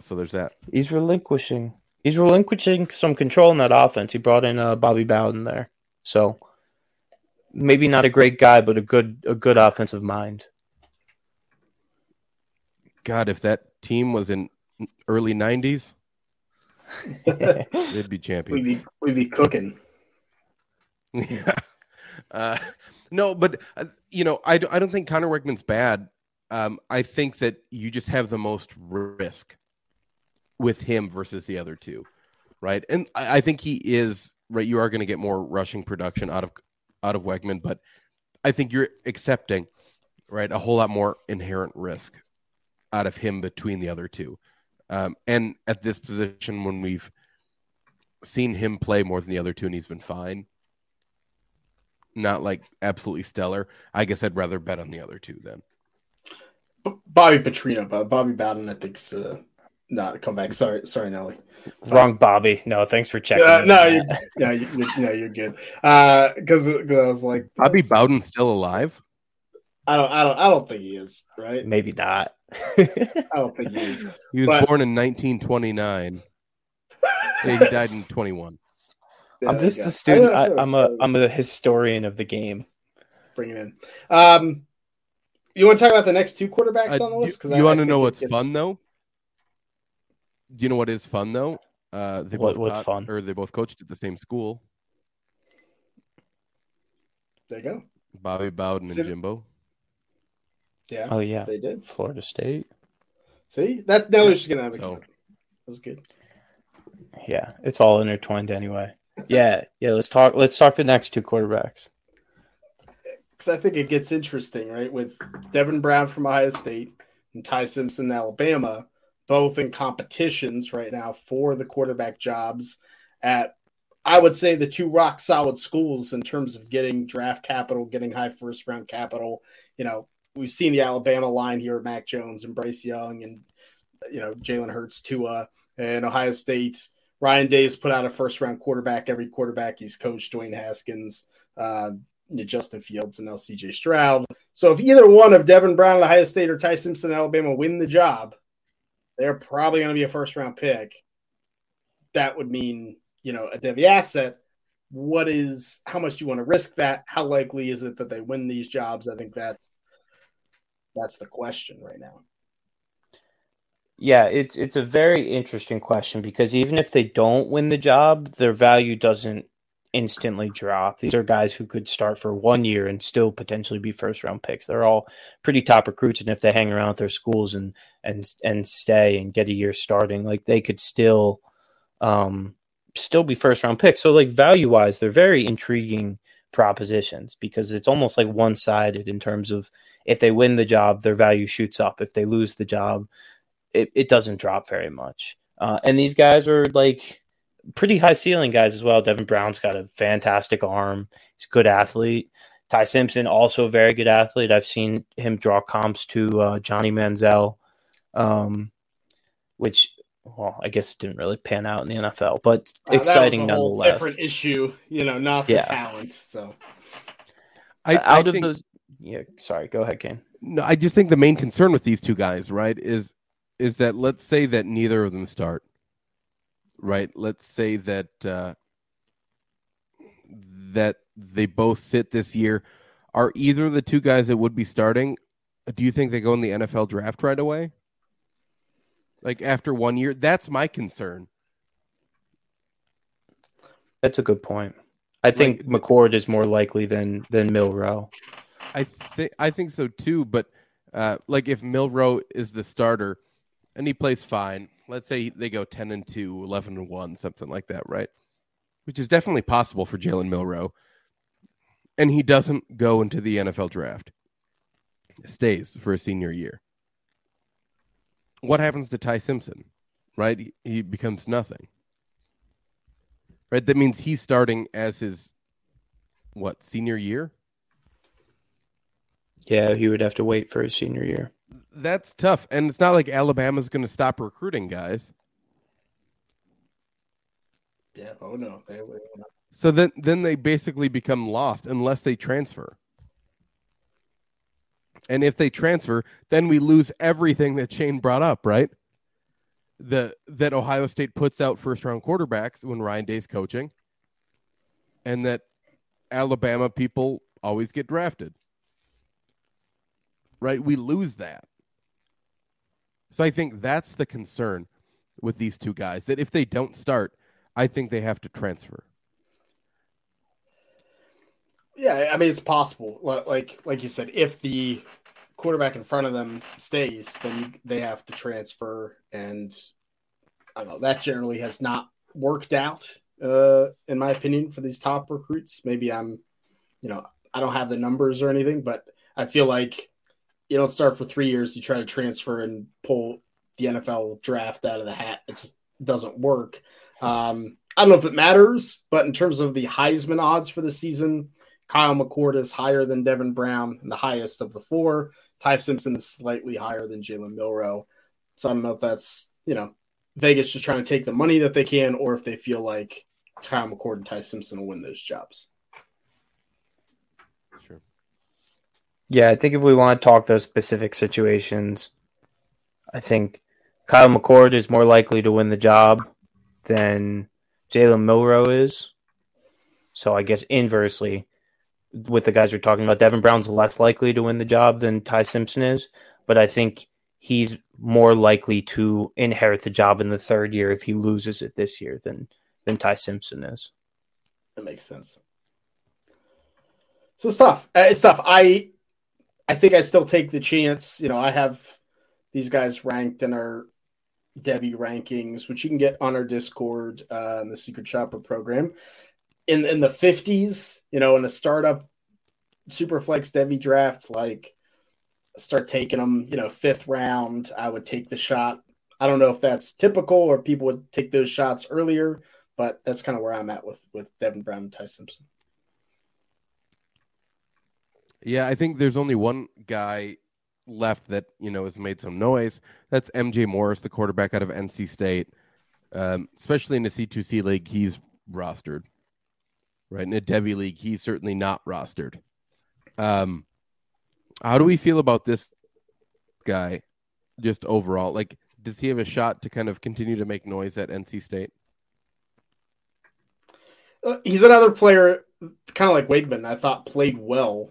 so there's that. He's relinquishing. He's relinquishing some control in that offense. He brought in uh, Bobby Bowden there, so maybe not a great guy, but a good a good offensive mind. God, if that team was in early '90s, [laughs] they'd be champions. We'd be, we'd be cooking. Yeah. Uh, no, but uh, you know, I, I don't think Conner Weigman's bad. Um, I think that you just have the most risk with him versus the other two, right? And I, I think he is right. You are going to get more rushing production out of out of Weigman, but I think you're accepting right a whole lot more inherent risk out of him between the other two. Um, and at this position, when we've seen him play more than the other two, and he's been fine, not like absolutely stellar. I guess I'd rather bet on the other two then. Bobby Petrino, but Bobby Bowden, I think's uh, not come back. Sorry, sorry, Nelly. Wrong, Bobby. No, thanks for checking. Uh, no, you, no, you, no, you're good. Because uh, I was like, Bobby Bowden still alive? I don't, I don't, I don't think he is. Right? Maybe not. I don't think he is. [laughs] He was But- born in 1929. [laughs] he died in 21. Yeah, I'm just yeah. a student. I I, know, I'm I a know. I'm a historian of the game. bring it in. Um, you want to talk about the next two quarterbacks Uh, on the list? Because you want to know what's what's fun though? Do you know what is fun though? Uh, they What- both what's taught- fun? Or they both coached at the same school. There you go. Bobby Bowden and Jimbo. Yeah, Oh yeah, they did. Florida State. See, that's now just gonna have So- That was good. Yeah, it's all intertwined anyway. Yeah, yeah. Let's talk. Let's talk the next two quarterbacks. [laughs] Because I think it gets interesting, right? With Devin Brown from Ohio State and Ty Simpson, Alabama, both in competitions right now for the quarterback jobs at, I would say, the two rock solid schools in terms of getting draft capital, getting high first round capital. You know, we've seen the Alabama line here, Mac Jones and Bryce Young, and you know Jalen Hurts, Tua, and Ohio State. Ryan Day's put out a first round quarterback. Every quarterback he's coached, Dwayne Haskins. Uh, Justin Fields and now CJ Stroud. So if either one of Devin Brown at Ohio State or Ty Simpson at Alabama win the job, they're probably going to be a first round pick. That would mean, you know, a Devy asset. What is how much do you want to risk that? How likely is it that they win these jobs? I think that's that's the question right now. Yeah, it's it's a very interesting question because even if they don't win the job, their value doesn't instantly drop. These are guys who could start for one year and still potentially be first round picks. They're all pretty top recruits, and if they hang around with their schools and and and stay and get a year starting, like they could still um still be first round picks. So like value wise, they're very intriguing propositions because it's almost like one sided in terms of if they win the job, their value shoots up. If they lose the job, it, it doesn't drop very much. Uh, and these guys are like pretty high ceiling guys as well. Devin Brown's got a fantastic arm. He's a good athlete. Ty Simpson, also a very good athlete. I've seen him draw comps to uh, Johnny Manziel, um, which, well, I guess it didn't really pan out in the NFL, but Uh, that was exciting a whole nonetheless. Different issue, you know, not the talent. So I, Uh, I out of think, those, yeah, sorry, go ahead, Kane. no, I just think the main concern with these two guys, right, is is that let's say that neither of them start, right? Let's say that uh, that they both sit this year. Are either of the two guys that would be starting? Do you think they go in the NFL draft right away? Like after one year, that's my concern. That's a good point. I think McCord is more likely than than Milroe. I think I think so too. But uh, like if Milroe is the starter and he plays fine, let's say they go ten and 2, 11 and one, something like that, right? Which is definitely possible for Jalen Milroe, and he doesn't go into the NFL draft, stays for a senior year. what happens to Ty Simpson? Right? He becomes nothing. Right? That means he's starting as his what, senior year? Yeah, he would have to wait for his senior year. That's tough. And it's not like Alabama's going to stop recruiting guys. Yeah. Oh no. They, they, So then then they basically become lost unless they transfer. And if they transfer, then we lose everything that Shane brought up, right? The that Ohio State puts out first round quarterbacks when Ryan Day's coaching. And that Alabama people always get drafted. Right? We lose that. So I think that's the concern with these two guys that if they don't start, I think they have to transfer. Yeah, I mean it's possible. Like like you said, if the quarterback in front of them stays, then they have to transfer, and I don't know. That generally has not worked out, uh, in my opinion, for these top recruits. Maybe I'm, you know, I don't have the numbers or anything, but I feel like you don't start for three years. You try to transfer and pull the NFL draft out of the hat. It just doesn't work. Um, I don't know if it matters, but in terms of the Heisman odds for the season, Kyle McCord is higher than Devin Brown and the highest of the four. Ty Simpson is slightly higher than Jalen Milroe. So I don't know if that's, you know, Vegas just trying to take the money that they can or if they feel like Kyle McCord and Ty Simpson will win those jobs. Sure. Yeah, I think if we want to talk those specific situations, I think Kyle McCord is more likely to win the job than Jalen Milroe is. So I guess inversely, with the guys we're talking about, Devin Brown's less likely to win the job than Ty Simpson is, but I think he's more likely to inherit the job in the third year if he loses it this year than than Ty Simpson is. That makes sense. So it's tough. Uh, It's tough. I I think I still take the chance. You know, I have these guys ranked in our Devy rankings, which you can get on our Discord uh, in the Secret Shopper program. In in the fifties, you know, in a startup Superflex Devy draft, like start taking them, you know, fifth round, I would take the shot. I don't know if that's typical or people would take those shots earlier, but that's kind of where I'm at with with Devin Brown and Ty Simpson. Yeah, I think there's only one guy left that you know has made some noise. That's MJ Morris, the quarterback out of NC State. Um, especially in the C2C league, he's rostered. Right in a Devy league, he's certainly not rostered. Um, how do we feel about this guy, just overall? Like, does he have a shot to kind of continue to make noise at NC State? Uh, he's another player, kind of like Weigman. I thought played well.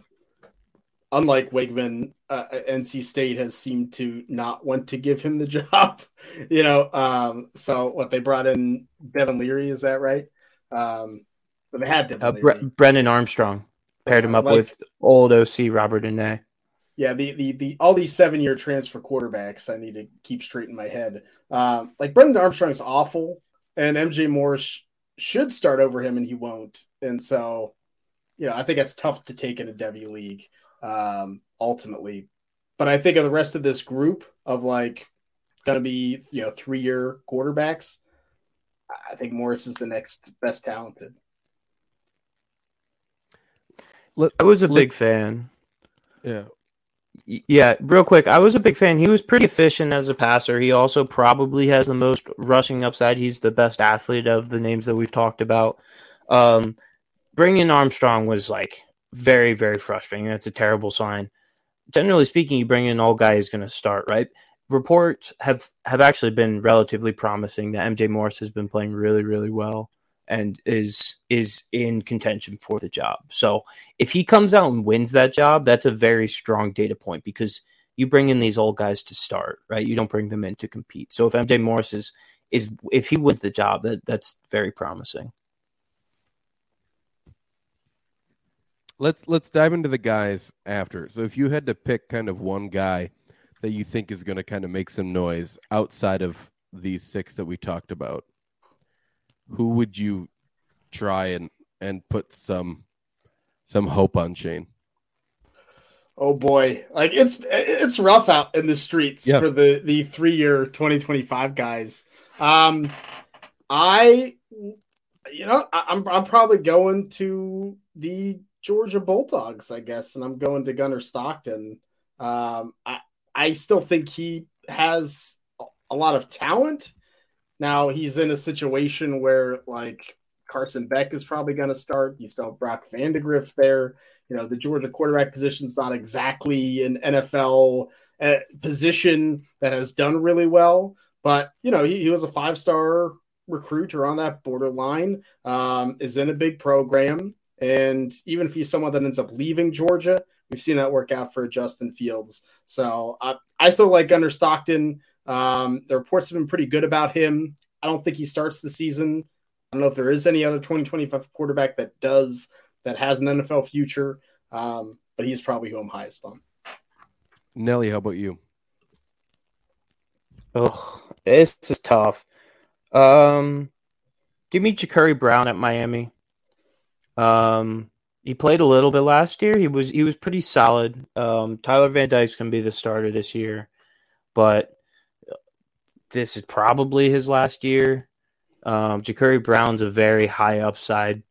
Unlike Weigman, uh, NC State has seemed to not want to give him the [laughs] job. you know, um, so what they brought in Devin Leary, is that right? Um, but they had Devin Uh, Leary. Bre- Brennan Armstrong paired him up Like- with old OC Robert Dene. Yeah, the the the all these seven year transfer quarterbacks I need to keep straight in my head. Um, like Brennan Armstrong's awful, and MJ Morris should start over him, and he won't. And so, you know, I think that's tough to take in a Devy league um, ultimately. But I think of the rest of this group of like going to be you know three year quarterbacks. I think Morris is the next best talented. I was a big fan. Yeah. Yeah, real quick, I was a big fan. He was pretty efficient as a passer. He also probably has the most rushing upside. He's the best athlete of the names that we've talked about. Um, bringing Armstrong was like very, very frustrating. That's a terrible sign. Generally speaking, you bring in all guy is going to start, right? Reports have have actually been relatively promising that MJ Morris has been playing really, really well and is is in contention for the job. So if he comes out and wins that job, that's a very strong data point because you bring in these old guys to start, right? You don't bring them in to compete. So if MJ Morris is is if he wins the job, that that's very promising. Let's let's dive into the guys after. So if you had to pick kind of one guy that you think is going to kind of make some noise outside of these six that we talked about, who would you try and and put some some hope on Shane? Oh boy, like it's it's rough out in the streets Yeah. for the the three year 2025 guys. Um, I, you know, I, I'm I'm probably going to the Georgia Bulldogs, I guess, and I'm going to Gunnar Stockton. Um, I I still think he has a- a lot of talent. Now he's in a situation where like Carson Beck is probably going to start. You still have Brock Vandagriff there. You know, the Georgia quarterback position is not exactly an NFL uh, position that has done really well, but you know, he, he was a five star recruit or on that borderline, um, is in a big program. And even if he's someone that ends up leaving Georgia, we've seen that work out for Justin Fields. So I, I still like Gunnar Stockton. Um, the reports have been pretty good about him. I don't think he starts the season. I don't know if there is any other 2025 quarterback that does that has an NFL future, um, but he's probably who I'm highest on. Nelly, how about you? Oh, this is tough. Um, give me Jacurri Brown at Miami. Um, he played a little bit last year. He was he was pretty solid. Um, Tyler Van Dyke's gonna be the starter this year, but this is probably his last year. Um, Jacurri Brown's a very high upside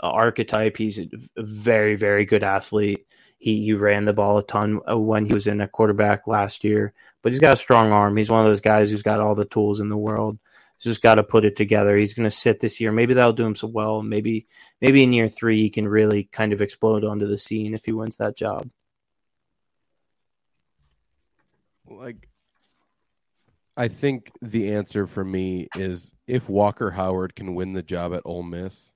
archetype. He's a very very good athlete. He he ran the ball a ton uh, when he was in a quarterback last year but he's got a strong arm. He's one of those guys who's got all the tools in the world. He's just got to put it together. He's going to sit this year. Maybe that'll do him so well. Maybe maybe in year three he can really kind of explode onto the scene if he wins that job. Like, I think the answer for me is if Walker Howard can win the job at Ole Miss,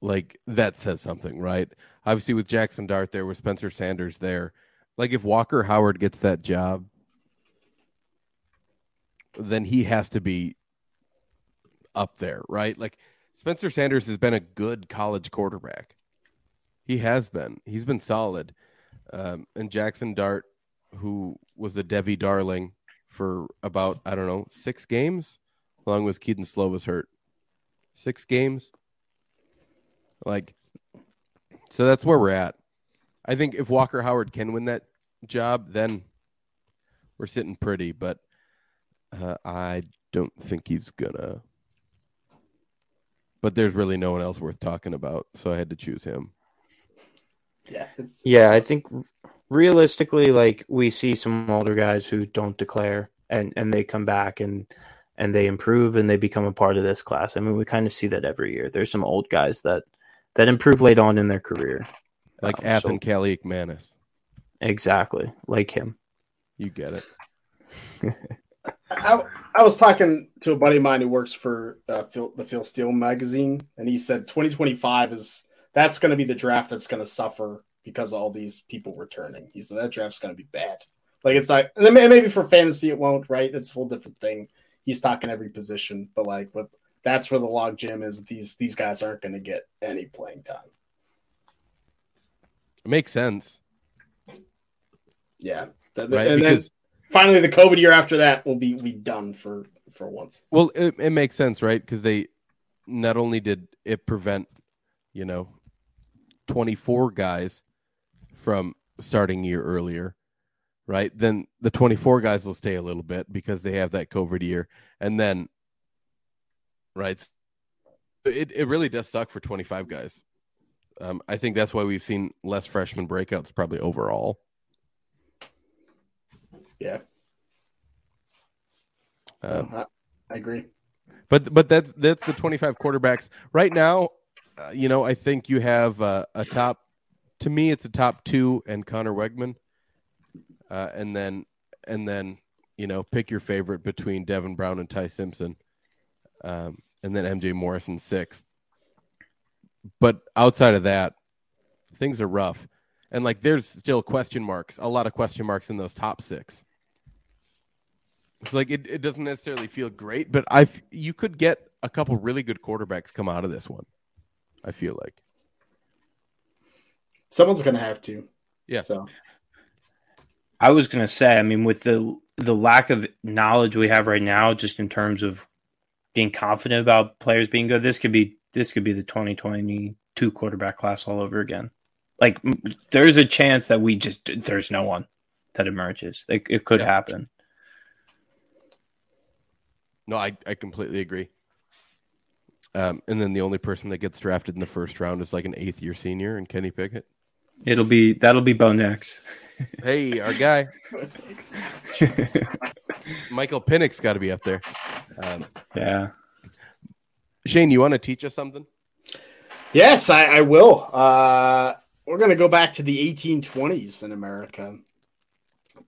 like that says something, right? Obviously, with Jackson Dart there, with Spencer Sanders there, like if Walker Howard gets that job, then he has to be up there, right? Like Spencer Sanders has been a good college quarterback. He has been. He's been solid. Um, and Jackson Dart, who was a Devy darling for about I don't know six games, along with Kedon Slovis was hurt. Six games. Like, so that's where we're at. I think if Walker Howard can win that job, then we're sitting pretty. But uh, I don't think he's gonna. But there's really no one else worth talking about, so I had to choose him. Yeah, it's, Yeah, I think realistically, like we see some older guys who don't declare and and they come back and and they improve and they become a part of this class. I mean, we kind of see that every year. There's some old guys that that improve late on in their career. Like Um, so- Athan Kaliakmanis. Exactly, like him. You get it. [laughs] I, I was talking to a buddy of mine who works for uh, Phil, the Phil Steele magazine, and he said 2025 is that's going to be the draft that's going to suffer because all these people returning. He said that draft's going to be bad. Like it's not, and maybe for fantasy it won't, right? It's a whole different thing. He's talking every position, but like with that's where the log jam is. These these guys aren't going to get any playing time. It makes sense, Yeah, right? and because finally the COVID year after that will be be done for for once. well, it, it makes sense, right? Because they not only did it prevent, you know, twenty four guys from starting year earlier, right? Then the twenty four guys will stay a little bit because they have that COVID year, and then, right? It it really does suck for twenty five guys. Um, I think that's why we've seen less freshman breakouts probably overall. Yeah, Um, I, I agree. But but that's that's the 25 quarterbacks right now. Uh, you know, I think you have uh, a top. To me, it's a top two and Conner Weigman, uh, and then and then you know pick your favorite between Devin Brown and Ty Simpson, um, and then MJ Morrison sixth. But outside of that, things are rough, and like there's still question marks, a lot of question marks in those top six. It's like it, it doesn't necessarily feel great, but I you could get a couple really good quarterbacks come out of this one. I feel like. Someone's going to have to. Yeah. So I was gonna say, I mean, with the the lack of knowledge we have right now, just in terms of being confident about players being good, this could be this could be the 2022 quarterback class all over again. Like there's a chance that we just there's no one that emerges. It, it could Yeah. happen. No, I, I completely agree. Um, and then the only person that gets drafted in the first round is like an eighth year senior and Kenny Pickett. It'll be that'll be Bo Nix. [laughs] Hey, our guy [laughs] Michael Penix's got to be up there. Um, yeah. Shane, you want to teach us something? Yes, I, I will. Uh, we're going to go back to the 1820s in America.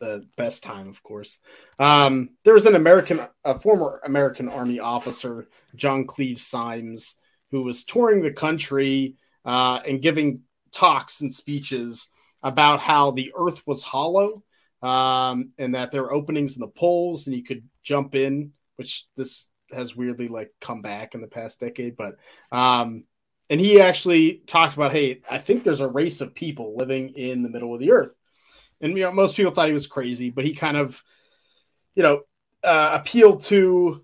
The best time, of course. Um, there was an American, a former American Army officer, John Cleve Symmes, who was touring the country uh, and giving talks and speeches about how the Earth was hollow um, and that there were openings in the poles and you could jump in, which this has weirdly like come back in the past decade, but um, and he actually talked about, hey, I think there's a race of people living in the middle of the earth, and you know most people thought he was crazy, but he kind of, you know, uh, appealed to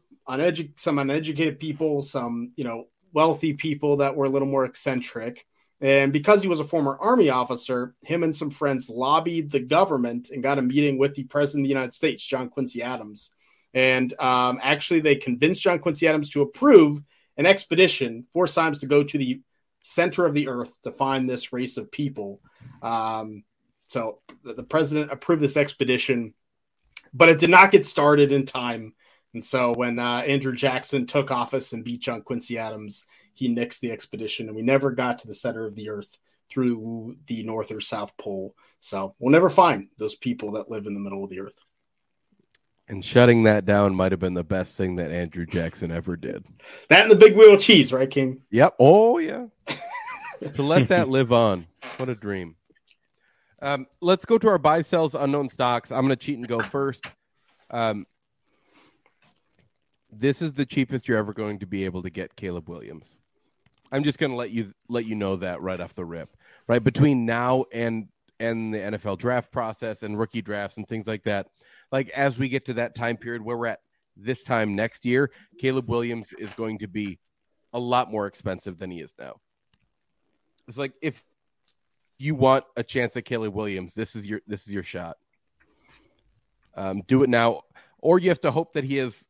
some uneducated people, some you know wealthy people that were a little more eccentric. And because he was a former army officer, him and some friends lobbied the government and got a meeting with the president of the United States, John Quincy Adams. And um, actually, they convinced John Quincy Adams to approve an expedition for Symmes to go to the center of the earth to find this race of people. Um, so the, the president approved this expedition, but it did not get started in time. And so when uh, Andrew Jackson took office and beat John Quincy Adams, he nixed the expedition, and we never got to the center of the earth through the North or South Pole. So we'll never find those people that live in the middle of the earth. And shutting that down might have been the best thing that Andrew Jackson ever did. That and the big wheel of cheese, right, King? Yep. Oh, yeah. [laughs] to let that live on. What a dream. Um, let's go to our buy, sells, unknown stocks. I'm going to cheat and go first. Um, this is the cheapest you're ever going to be able to get Caleb Williams. I'm just going to let you let you know that right off the rip. Right between now and and the NFL draft process and rookie drafts and things like that. Like as we get to that time period where we're at this time next year, Caleb Williams is going to be a lot more expensive than he is now. It's like if you want a chance at Caleb Williams, this is your this is your shot. Um, do it now, or you have to hope that he has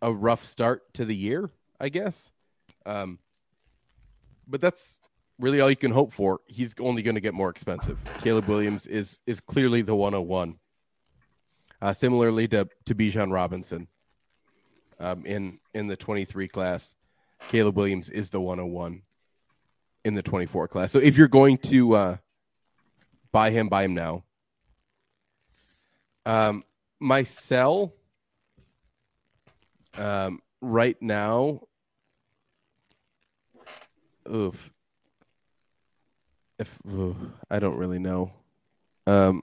a rough start to the year, I guess. Um, but that's really all you can hope for. He's only going to get more expensive. Caleb Williams is is clearly the 101. Uh, similarly to to Bijan Robinson, um, in in the 23 class, Caleb Williams is the 101 in the 24 class. So if you're going to uh, buy him, buy him now. Um, my sell um, right now. Oof. If oof, I don't really know, um,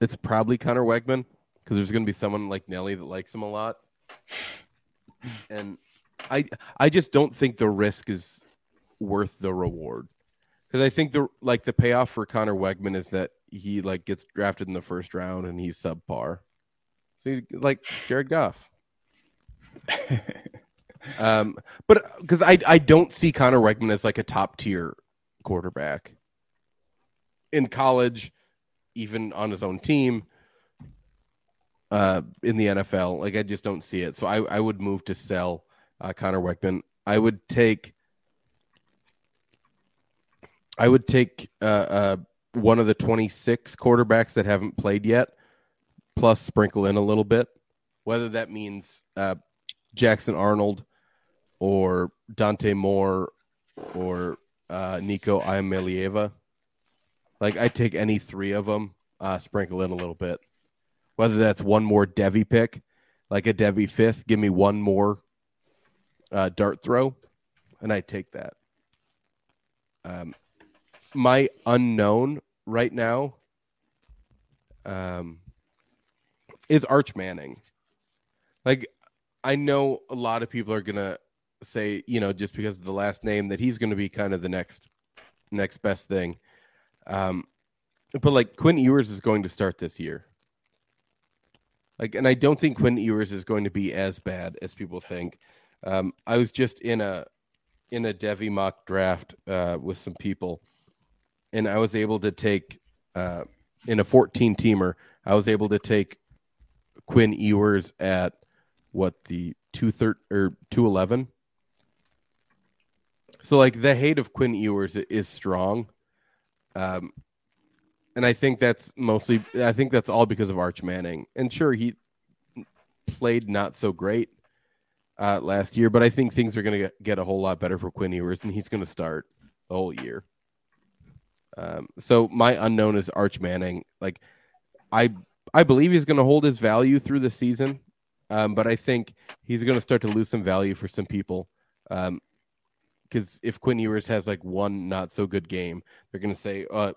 it's probably Conner Weigman because there's going to be someone like Nelly that likes him a lot, and I I just don't think the risk is worth the reward because I think the like the payoff for Conner Weigman is that he like gets drafted in the first round and he's subpar, so he's like Jared Goff. [laughs] um, but because I I don't see Conner Weigman as like a top tier quarterback in college, even on his own team. Uh, in the NFL, like I just don't see it. So I I would move to sell uh, Conner Weigman. I would take. I would take uh, uh, one of the 26 quarterbacks that haven't played yet, plus sprinkle in a little bit, whether that means uh, Jackson Arnold or Dante Moore or uh, Nico Iamaleava. Like I take any three of them, uh, sprinkle in a little bit. Whether that's one more Devy pick, like a Devy fifth, give me one more uh, dart throw, and I take that. Um, my unknown right now um, is Arch Manning. Like I know a lot of people are gonna say, you know, just because of the last name, that he's gonna be kind of the next next best thing. Um, but like Quinn Ewers is going to start this year. Like, and I don't think Quinn Ewers is going to be as bad as people think. Um, I was just in a in a Devy mock draft uh, with some people, and I was able to take uh, in a 14 teamer, I was able to take Quinn Ewers at what the two third or two eleven. So like the hate of Quinn Ewers is strong, um, and I think that's mostly I think that's all because of Arch Manning. And sure, he played not so great uh, last year, but I think things are going to get a whole lot better for Quinn Ewers, and he's going to start the whole year. Um, so my unknown is Arch Manning. Like I I believe he's going to hold his value through the season, um, but I think he's going to start to lose some value for some people. Because um, if Quinn Ewers has like one not so good game, they're going to say, uh,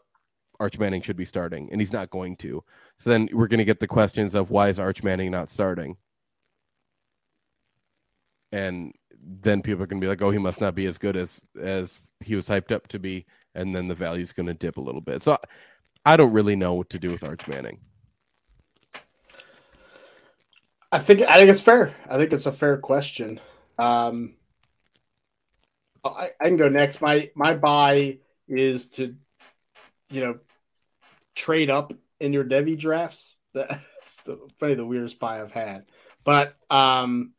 Arch Manning should be starting, and he's not going to. So then we're going to get the questions of why is Arch Manning not starting? And then people are going to be like, oh, he must not be as good as as he was hyped up to be, and then the value is going to dip a little bit. So I don't really know what to do with Arch Manning. I think I think it's fair. I think it's a fair question. Um, I, I can go next. My my buy is to, you know, trade up in your Devy drafts. [laughs] That's the, probably the weirdest buy I've had. But um,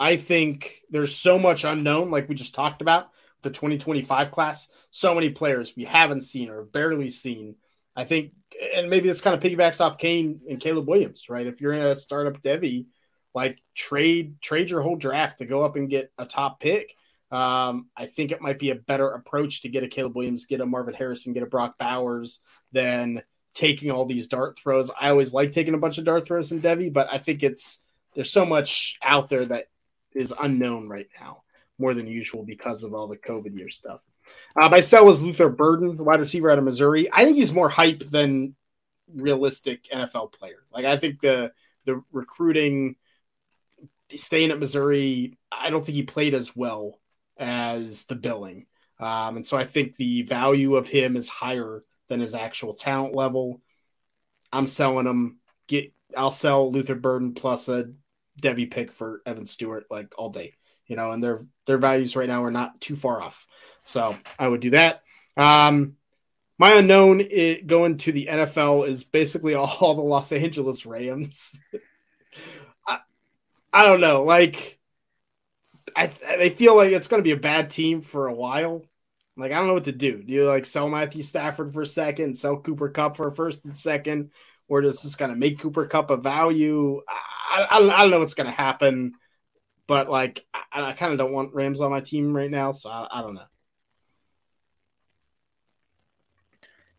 I think there's so much unknown, like we just talked about the 2025 class. So many players we haven't seen or barely seen. I think and maybe this kind of piggybacks off Kane and Caleb Williams, right? If you're in a startup Devy, like trade trade your whole draft to go up and get a top pick. Um, I think it might be a better approach to get a Caleb Williams, get a Marvin Harrison, get a Brock Bowers than taking all these dart throws. I always like taking a bunch of dart throws in Devy, but I think it's there's so much out there that is unknown right now, more than usual because of all the COVID year stuff. Uh, my sell was Luther Burden, wide receiver out of Missouri. I think he's more hype than realistic NFL player. Like I think the the recruiting staying at Missouri, I don't think he played as well as the billing. Um, and so I think the value of him is higher than his actual talent level. I'm selling him. Get I'll sell Luther Burden plus a Devy pick for Evan Stewart like all day. You know, and their their values right now are not too far off. So I would do that. Um, my unknown it, going to the NFL is basically [laughs] all the Los Angeles Rams. [laughs] I, I don't know. Like, I they feel like it's going to be a bad team for a while. Like, I don't know what to do. Do you like sell Matthew Stafford for a second, sell Cooper Kupp for a first and second, or does this kind of make Cooper Kupp a value? I, I, I don't know what's going to happen, but like, I, I kind of don't want Rams on my team right now, so I, I don't know.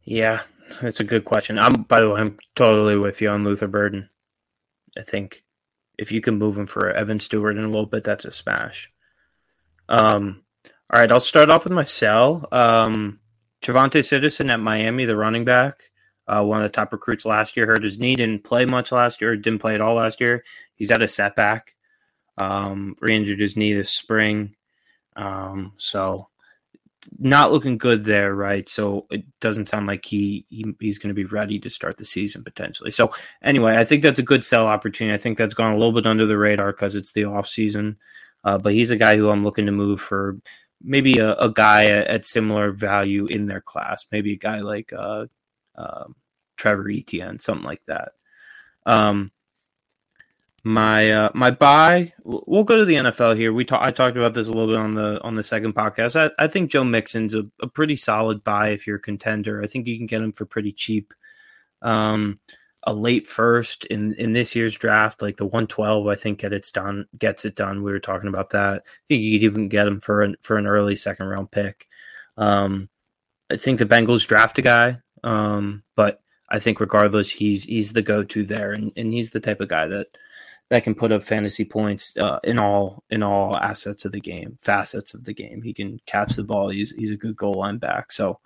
Yeah, that's a good question. I'm by the way, I'm totally with you on Luther Burden. I think if you can move him for Evan Stewart in a little bit, that's a smash. Um, all right, I'll start off with my sell. Um, Javonte Citizen at Miami, the running back, uh, one of the top recruits last year, hurt his knee, didn't play much last year, didn't play at all last year. He's had a setback, um, re-injured his knee this spring. Um, so not looking good there, right? So it doesn't sound like he, he he's going to be ready to start the season potentially. So anyway, I think that's a good sell opportunity. I think that's gone a little bit under the radar because it's the off season. Uh, but he's a guy who I'm looking to move for maybe a, a guy at, at, similar value in their class, maybe a guy like uh, uh, Trevor Etienne, something like that. Um, my uh, my buy. We'll go to the NFL here. We talk, I talked about this a little bit on the on the second podcast. I, I think Joe Mixon's a, a pretty solid buy if you're a contender. I think you can get him for pretty cheap. Um, a late first in in this year's draft, like the 112, I think get it's done gets it done. We were talking about that. I think you could even get him for an for an early second round pick. Um, I think the Bengals draft a guy, um, but I think regardless, he's he's the go to there, and, and he's the type of guy that that can put up fantasy points uh, in all in all assets of the game, facets of the game. He can catch the ball. He's he's a good goal line back. So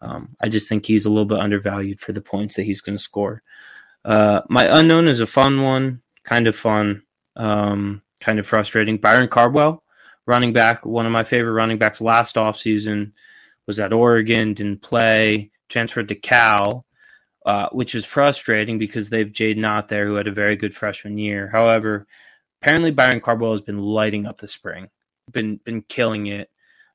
um, I just think he's a little bit undervalued for the points that he's going to score. Uh, my unknown is a fun one, kind of fun, um, kind of frustrating. Byron Cardwell, running back, one of my favorite running backs last offseason, was at Oregon, didn't play, transferred to Cal uh, which is frustrating because they've Jaydn Ott there, who had a very good freshman year. However, apparently Byron Cardwell has been lighting up the spring, been been killing it.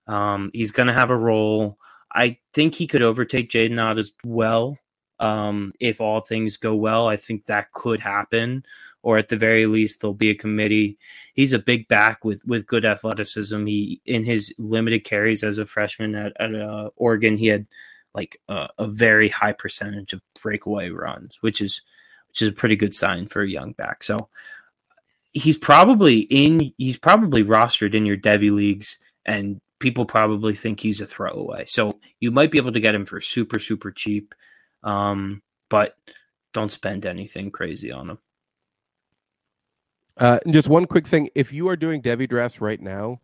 Um, he's going to have a role. I think he could overtake Jaydn Ott as well. Um, if all things go well, I think that could happen. Or at the very least, there'll be a committee. He's a big back with with good athleticism. He in his limited carries as a freshman at, at uh, Oregon, he had like uh, a very high percentage of breakaway runs, which is which is a pretty good sign for a young back. So he's probably in he's probably rostered in your Devy leagues and people probably think he's a throwaway. So you might be able to get him for super super cheap. Um, but don't spend anything crazy on him. Uh, and just one quick thing: if you are doing Devy drafts right now,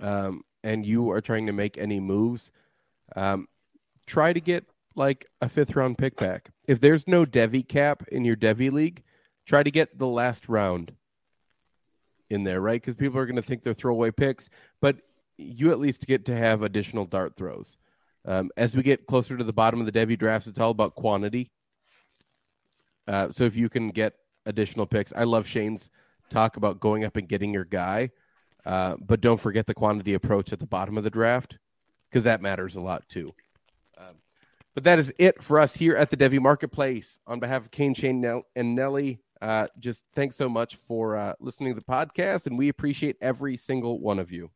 um, and you are trying to make any moves, um, try to get like a fifth round pick back. If there's no Devy cap in your Devy league, try to get the last round in there, right? Because people are going to think they're throwaway picks, but you at least get to have additional dart throws. Um, as we get closer to the bottom of the Devy drafts, it's all about quantity. Uh, so if you can get additional picks, I love Shane's talk about going up and getting your guy, uh, but don't forget the quantity approach at the bottom of the draft because that matters a lot too. But that is it for us here at the Devy Marketplace. On behalf of Kane, Shane, and Nelly, uh, just thanks so much for uh, listening to the podcast, and we appreciate every single one of you.